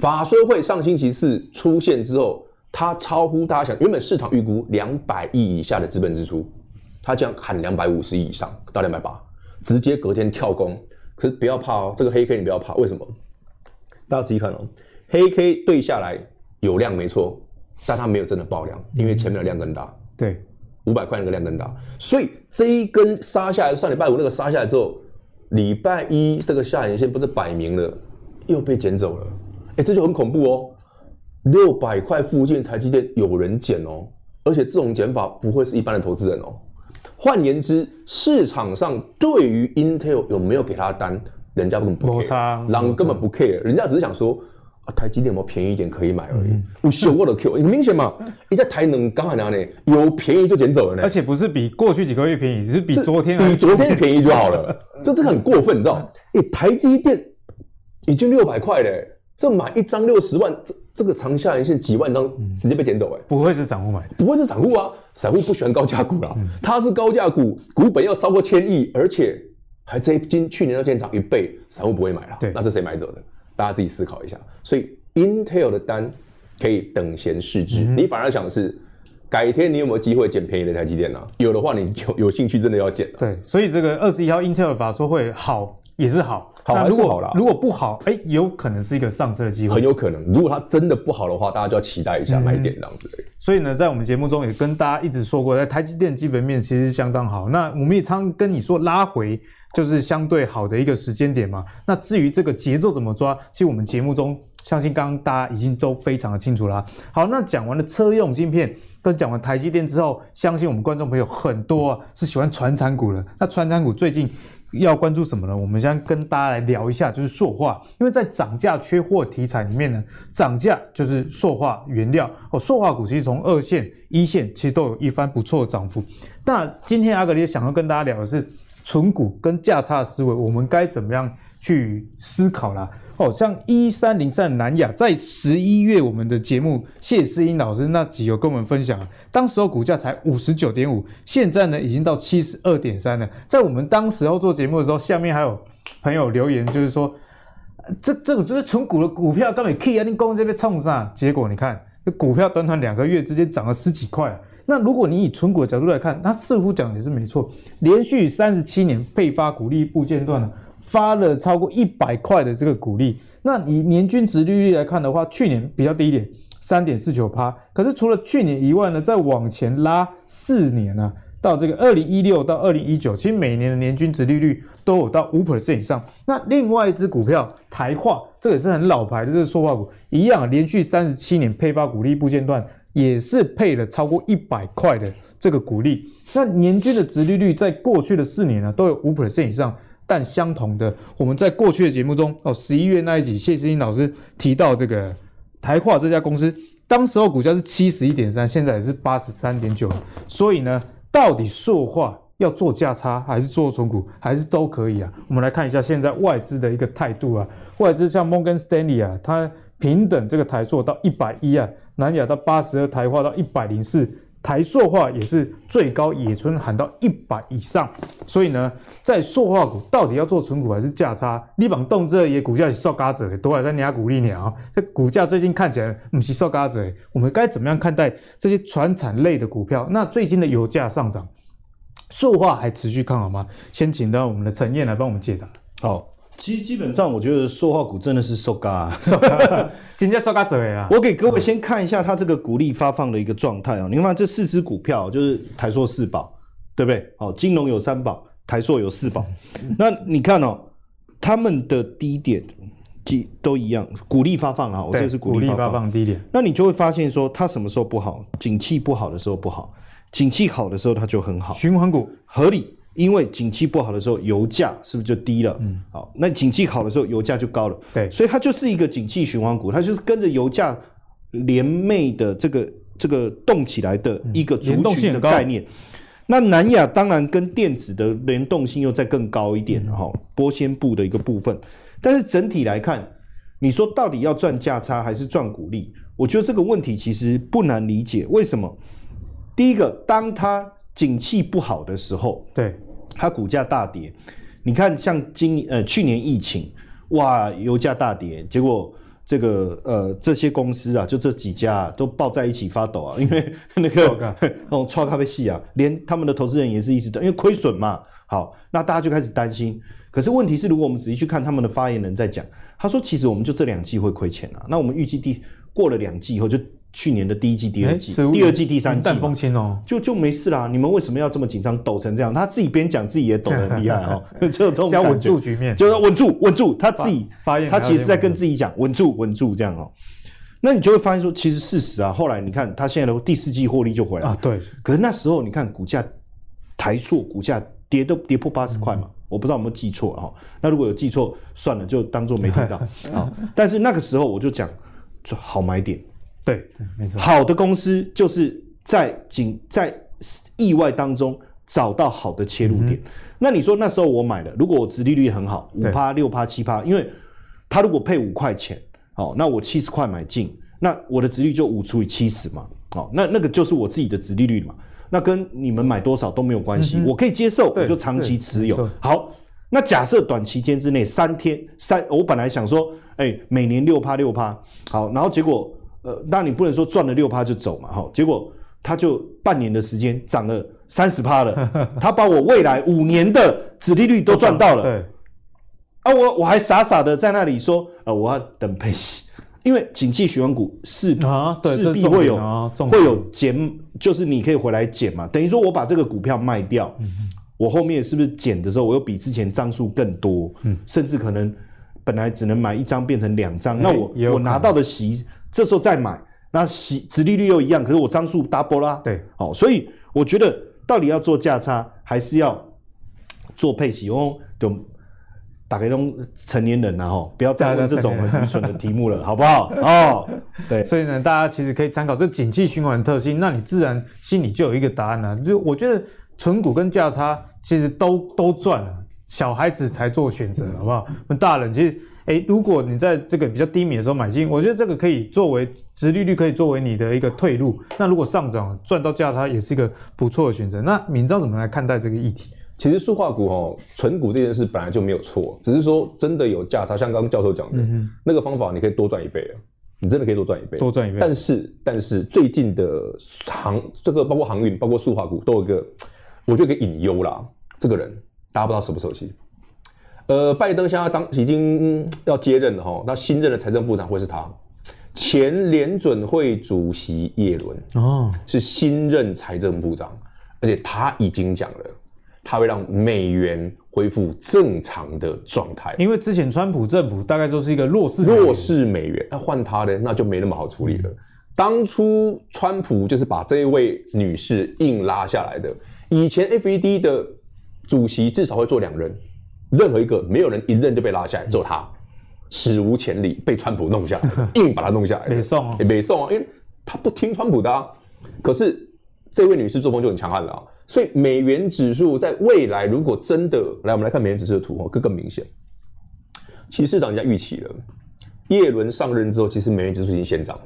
法说会上星期四出现之后，它超乎大家想，原本市场预估两百亿以下的资本支出，它将喊两百五十亿以上到两百八，直接隔天跳空。可是不要怕哦，这个黑 K 你不要怕，为什么？大家仔细看哦，黑 K 对下来有量没错，但它没有真的爆量，因为前面的量更大。对，五百块那个量更大，所以这一根杀下来，上礼拜五那个杀下来之后，礼拜一这个下影线不是摆明了又被捡走了。哎，这就很恐怖哦！六百块附近台积电有人捡哦，而且这种捡法不会是一般的投资人哦。换言之，市场上对于 Intel 有没有给他单，人家根本不 care，人根本不 care，人家只是想说啊，台积电有没有便宜一点可以买而已。我秀我的 Q，很明显嘛，你在台能刚好哪里有便宜就捡走了呢？而且不是比过去几个月便宜，只是比昨天比昨天便宜就好了。就这个很过分，你知道？哎，台积电已经六百块嘞。这买一张六十万，这这个长下影线几万张直接被捡走哎、欸，不会是散户买的，不会是散户啊，散户不喜欢高价股啦，它是高价股，股本要超过千亿，而且还这今去年要见涨一倍，散户不会买了，对，那是谁买走的？大家自己思考一下。所以 Intel 的单可以等闲视之，嗯、你反而想的是改天你有没有机会捡便宜的台积电呢、啊？有的话，你就有兴趣真的要捡、啊。对，所以这个二十一号 Intel 的法说会好。也是好，好还是好啦。如果不好，哎，有可能是一个上车的机会，很有可能。如果它真的不好的话，大家就要期待一下买点这样子。所以呢，在我们节目中也跟大家一直说过，在台积电基本面其实相当好。那我们也常跟你说，拉回就是相对好的一个时间点嘛。那至于这个节奏怎么抓，其实我们节目中相信刚刚大家已经都非常的清楚啦。好，那讲完了车用晶片，跟讲完台积电之后，相信我们观众朋友很多、啊、是喜欢传产股的。那传产股最近。要关注什么呢？我们先跟大家来聊一下，就是塑化，因为在涨价缺货题材里面呢，涨价就是塑化原料哦。塑化股其实从二线、一线其实都有一番不错的涨幅。那今天阿格里想要跟大家聊的是存股跟价差思维，我们该怎么样去思考啦？哦，像一三零三南亚，在十一月我们的节目谢思英老师那集有跟我们分享，当时候股价才五十九点五，现在呢已经到七十二点三了。在我们当时候做节目的时候，下面还有朋友留言，就是说，这这个就是存股的股票，根本 key 啊，你公这边冲啥？结果你看，这股票短短两个月之间涨了十几块。那如果你以存股的角度来看，它似乎讲的也是没错，连续三十七年配发股利不间断了，发了超过一百块的这个股利。那以年均值利率来看的话，去年比较低一点，三点四九趴。可是除了去年以外呢，再往前拉四年呢、啊，到这个二零一六到二零一九，其实每年的年均值利率都有到五 percent 以上。那另外一支股票台化，这个也是很老牌的这个塑化股，一样连续三十七年配发股利不间断。也是配了超过一百块的这个股利，那年均的值利率在过去的四年呢，都有五 percent 以上。但相同的，我们在过去的节目中哦，十一月那一集，谢世英老师提到这个台化这家公司，当时候股价是七十一点三，现在也是八十三点九。所以呢，到底塑化要做价差还是做存股，还是都可以啊？我们来看一下现在外资的一个态度啊，外资像摩根士丹利啊，它平等这个台塑到一百一啊。南亚到八十二，台化到一百零四，台塑化也是最高，野村喊到一百以上。所以呢，在塑化股到底要做存股还是价差？你绑动这也股价是受嘎子，多少在压股利鸟。这股价最近看起来不是受嘎子，我们该怎么样看待这些传产类的股票？那最近的油价上涨，塑化还持续看好吗？先请到我们的陈彦来帮我们解答。好。其实基本上，我觉得塑化股真的是收嘎，今天收嘎嘴啊！我给各位先看一下它这个股利发放的一个状态啊。你看这四只股票就是台塑四宝，对不对？哦，金融有三宝，台塑有四宝。那你看哦，他们的低点都一样，股利发放啊，我这是股利发放低点。那你就会发现说，它什么时候不好？景气不好的时候不好，景气好的时候它就很好。循环股合理。因为景气不好的时候，油价是不是就低了？嗯，好，那景气好的时候，油价就高了。对，所以它就是一个景气循环股，它就是跟着油价联袂的这个这个动起来的一个族群的概念。那南亚当然跟电子的联动性又再更高一点，哈、嗯，玻纤布的一个部分。但是整体来看，你说到底要赚价差还是赚股利？我觉得这个问题其实不难理解。为什么？第一个，当它景气不好的时候，对，它股价大跌。你看，像今呃去年疫情，哇，油价大跌，结果这个呃这些公司啊，就这几家啊，都抱在一起发抖啊，因为那个那种超咖 啡系啊，连他们的投资人也是一直的，因为亏损嘛。好，那大家就开始担心。可是问题是，如果我们仔细去看他们的发言人在讲，他说其实我们就这两季会亏钱啊。那我们预计第过了两季以后就。去年的第一季、第二季、第二季、第三季，淡风轻哦，就就没事啦。你们为什么要这么紧张，抖成这样？他自己边讲自己也抖得很厉害哦，就这种感觉。稳住局面，就是稳住、稳住。他自己发言，他其实是在跟自己讲稳住、稳住这样哦。那你就会发现说，其实事实啊，后来你看他现在的第四季获利就回来啊。对。可是那时候你看股价，台塑股价跌都跌破八十块嘛，我不知道有没有记错哈。那如果有记错，算了，就当做没听到啊。但是那个时候我就讲，好买点。对对，没错。好的公司就是在景在意外当中找到好的切入点。嗯、那你说那时候我买了，如果我殖利率很好，五趴、六趴、七趴，因为他如果配五块钱，好，那我七十块买进，那我的殖利率就五除以七十嘛，哦，那那个就是我自己的殖利率嘛。那跟你们买多少都没有关系，嗯、我可以接受，我就长期持有。好，那假设短期间之内三天三，我本来想说，哎、欸，每年六趴六趴，好，然后结果。呃，那你不能说赚了六趴就走嘛，哈，结果他就半年的时间涨了三十趴了，他把我未来五年的子利率都赚到了，对，啊，我我还傻傻的在那里说，呃，我要等配息，因为景气循环股势势必会有会有减，就是你可以回来减嘛，等于说我把这个股票卖掉，我后面是不是减的时候，我又比之前张数更多，嗯。甚至可能本来只能买一张变成两张，那我我拿到的息。这时候再买，那息殖利率又一样，可是我张数 double 啦。对，好，所以我觉得到底要做价差，还是要做配息哦？就打给那种成年人然后不要再问这种很愚蠢的题目了，好不好？哦，对，所以呢，大家其实可以参考这景气循环特性，那你自然心里就有一个答案了。就我觉得存股跟价差其实都都赚了，小孩子才做选择，好不好？我们大人其实。诶，如果你在这个比较低迷的时候买进，我觉得这个可以作为殖利率，可以作为你的一个退路。那如果上涨赚到价差，也是一个不错的选择。那明章怎么来看待这个议题？其实塑化股哦，存股这件事本来就没有错，只是说真的有价差，像刚刚教授讲的、嗯、那个方法，你可以多赚一倍，你真的可以多赚一倍，多赚一倍。但是但是最近的航这个包括航运，包括塑化股都有一个，我觉得一个隐忧啦。这个人大家不知道熟不熟悉？呃，拜登现在当已经要接任了哈，那新任的财政部长会是他，前联准会主席耶伦哦，是新任财政部长，而且他已经讲了，他会让美元恢复正常的状态。因为之前川普政府大概都是一个弱势弱势美元，那换他的那就没那么好处理了。当初川普就是把这一位女士硬拉下来的，以前 FED 的主席至少会做两任。任何一个没有人一任就被拉下来，做他史无前例被川普弄下来，硬把他弄下来，没送啊，没送啊，因为他不听川普的啊。可是这位女士作风就很强悍了啊，所以美元指数在未来如果真的来，我们来看美元指数的图哦，更更明显。其实市场已经预期了，叶伦上任之后，其实美元指数已经先涨了，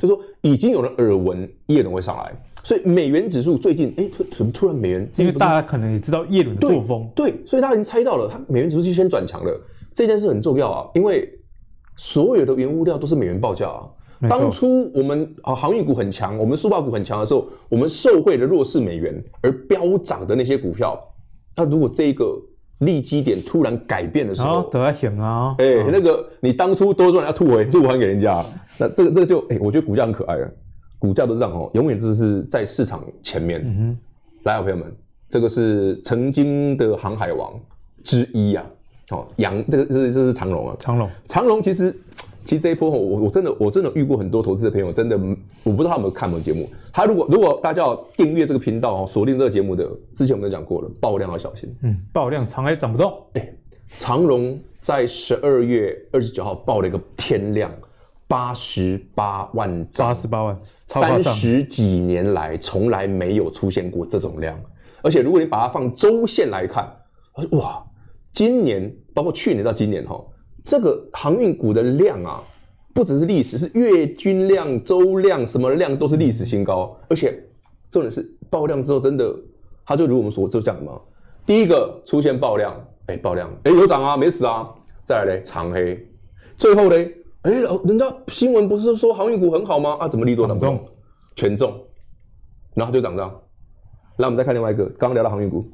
就说已经有人耳闻叶伦会上来。所以美元指数最近，哎，突怎么突然美元？因为大家可能也知道叶伦的作风，对，对，所以大家已经猜到了，它美元指数就先转强了。这件事很重要啊，因为所有的原物料都是美元报价啊。当初我们啊航运股很强，我们塑化股很强的时候，我们受惠的弱势美元而飙涨的那些股票，那如果这一个利基点突然改变的时候，都要险啊！哎，那个你当初多赚要吐回吐还给人家，那这个这个就哎，我觉得股价很可爱啊。股价都是这样哦，永远就是在市场前面。嗯哼，来，朋友们，这个是曾经的航海王之一啊。哦，杨，这个这这是长荣啊。长荣，长荣其实其实这一波我我真的我真的遇过很多投资的朋友，真的我不知道他有没有看我们节目。他如果如果大家要订阅这个频道哦，锁定这个节目的，之前我们都讲过了，爆量要小心。嗯，爆量长还涨不动。哎，长荣在十二月二十九号爆了一个天量。八十八万张，八十八万，三十几年来从来没有出现过这种量，而且如果你把它放周线来看，哇，今年包括去年到今年哈，这个航运股的量啊，不只是历史，是月均量、周量，什么量都是历史新高，而且重点是爆量之后，真的，它就如我们所就讲的嘛，第一个出现爆量，哎、欸，爆量，哎、欸，有涨啊，没死啊，再来嘞，长黑，最后嘞。哎，人家新闻不是说航运股很好吗？啊，怎么利多涨不动？权重，然后就涨这样。来，我们再看另外一个，刚刚聊到航运股，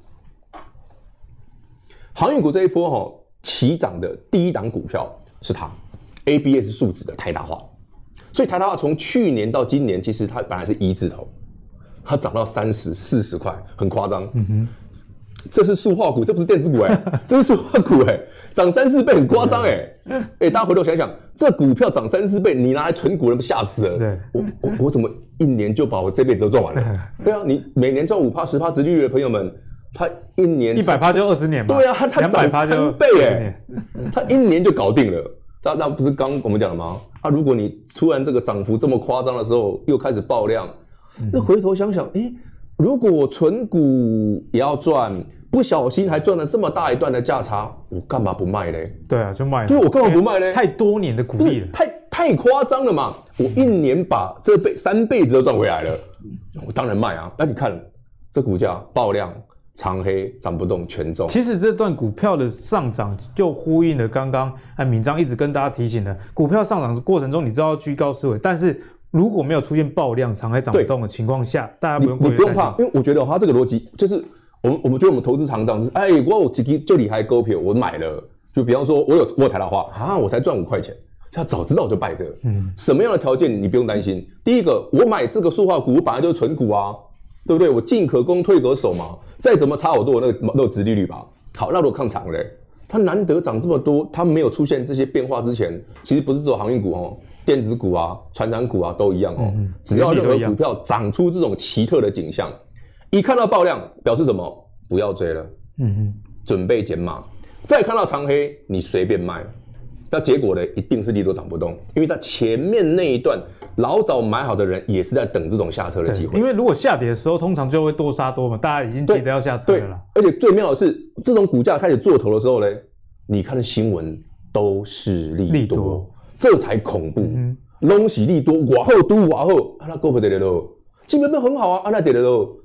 航运股这一波哈、哦，起涨的第一档股票是它，ABS 数字的台达化。所以台达化从去年到今年，其实它本来是一字头，它涨到三十四十块，很夸张。嗯哼。这是塑化股，这不是电子股哎、欸，这是塑化股哎、欸，涨三四倍很夸张哎，哎，大家回头想想，这股票涨三四倍，你拿来存股，人不吓死了？对，我我我怎么一年就把我这辈子都赚完了？对啊，你每年赚五趴十趴殖利率的朋友们，他一年一百趴就二十年嘛？对啊，他他涨三倍哎、欸，他一年就搞定了。那那不是刚我们讲了吗？啊，如果你突然这个涨幅这么夸张的时候，又开始爆量，那回头想想，哎。如果我存股也要赚，不小心还赚了这么大一段的价差，我干嘛不卖嘞？对啊，就卖了。对，我干嘛不卖嘞？太多年的股利了，太太夸张了嘛！我一年把这辈三辈子都赚回来了，我当然卖啊。那你看这股价爆量长黑涨不动权重。其实这段股票的上涨就呼应了刚刚哎敏章一直跟大家提醒的，股票上涨的过程中，你知道居高思维，但是。如果没有出现爆量、长还涨不动的情况下，大家不用你，你不用怕，因为我觉得它这个逻辑就是，我们我们觉得我们投资长涨是，哎，我有几个就厉害股票，我买了，就比方说我有我有台达化啊，我才赚五块钱，他早知道我就败这个，嗯，什么样的条件你不用担心？第一个，我买这个塑化股我本来就是存股啊，对不对？我进可攻退可守嘛，再怎么差我都有那个那个殖利率吧。好，那如果抗涨嘞，它难得涨这么多，它没有出现这些变化之前，其实不是只有航运股哦。电子股啊，传产股啊，都一样哦。嗯、只要任何股票长出这种奇特的景象，一看到爆量，表示什么？不要追了，嗯哼，准备减码。再看到长黑，你随便卖。那结果呢？一定是利多涨不动，因为它前面那一段老早买好的人，也是在等这种下车的机会。因为如果下跌的时候，通常就会多杀多嘛，大家已经记得要下车了啦。而且最妙的是，这种股价开始做头的时候呢，你看的新闻都是利多。利多这才恐怖，拢是利多，往后都往后，啊那股票跌了咯，基本面很好啊，啊那跌了咯，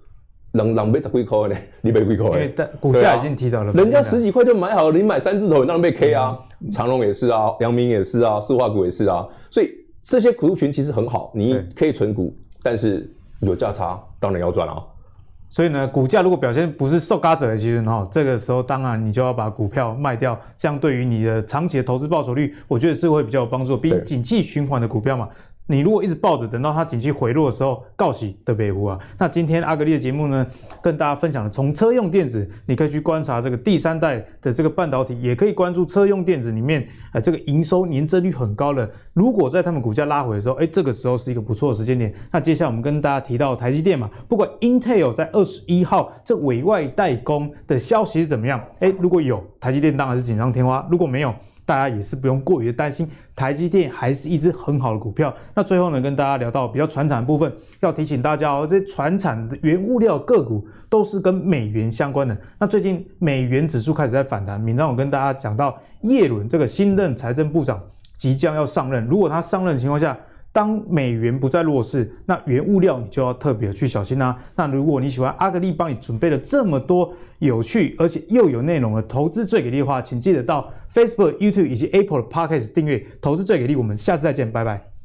人人被十几块呢，你没几块？因为股价已经提早了，人家十几块就买好了，你买三字头，你当然被 K 啊。嗯、长隆也是啊，阳明也是啊，塑化股也是啊，所以这些股群其实很好，你可以存股，但是有价差，当然要赚啊。所以呢，股价如果表现不是受嘎者的其实哈，这个时候当然你就要把股票卖掉，这样对于你的长期的投资报酬率，我觉得是会比较有帮助。毕竟景气循环的股票嘛。你如果一直抱着，等到它景气回落的时候，告喜的北湖啊。那今天阿格力的节目呢，跟大家分享了从车用电子，你可以去观察这个第三代的这个半导体，也可以关注车用电子里面，呃，这个营收年增率很高的。如果在他们股价拉回的时候，哎，这个时候是一个不错的时间点。那接下来我们跟大家提到台积电嘛，不管 Intel 在二十一号这委外代工的消息是怎么样，哎，如果有台积电当然是锦上添花，如果没有。大家也是不用过于的担心，台积电还是一只很好的股票。那最后呢，跟大家聊到比较传产的部分，要提醒大家哦，这些传产的原物料个股都是跟美元相关的。那最近美元指数开始在反弹，明章我跟大家讲到，叶伦这个新任财政部长即将要上任，如果他上任的情况下，当美元不再弱势，那原物料你就要特别去小心啦、那如果你喜欢阿格力帮你准备了这么多有趣而且又有内容的投资最给力的话，请记得到 Facebook、YouTube 以及 Apple 的 Podcast 订阅投资最给力。我们下次再见，拜拜。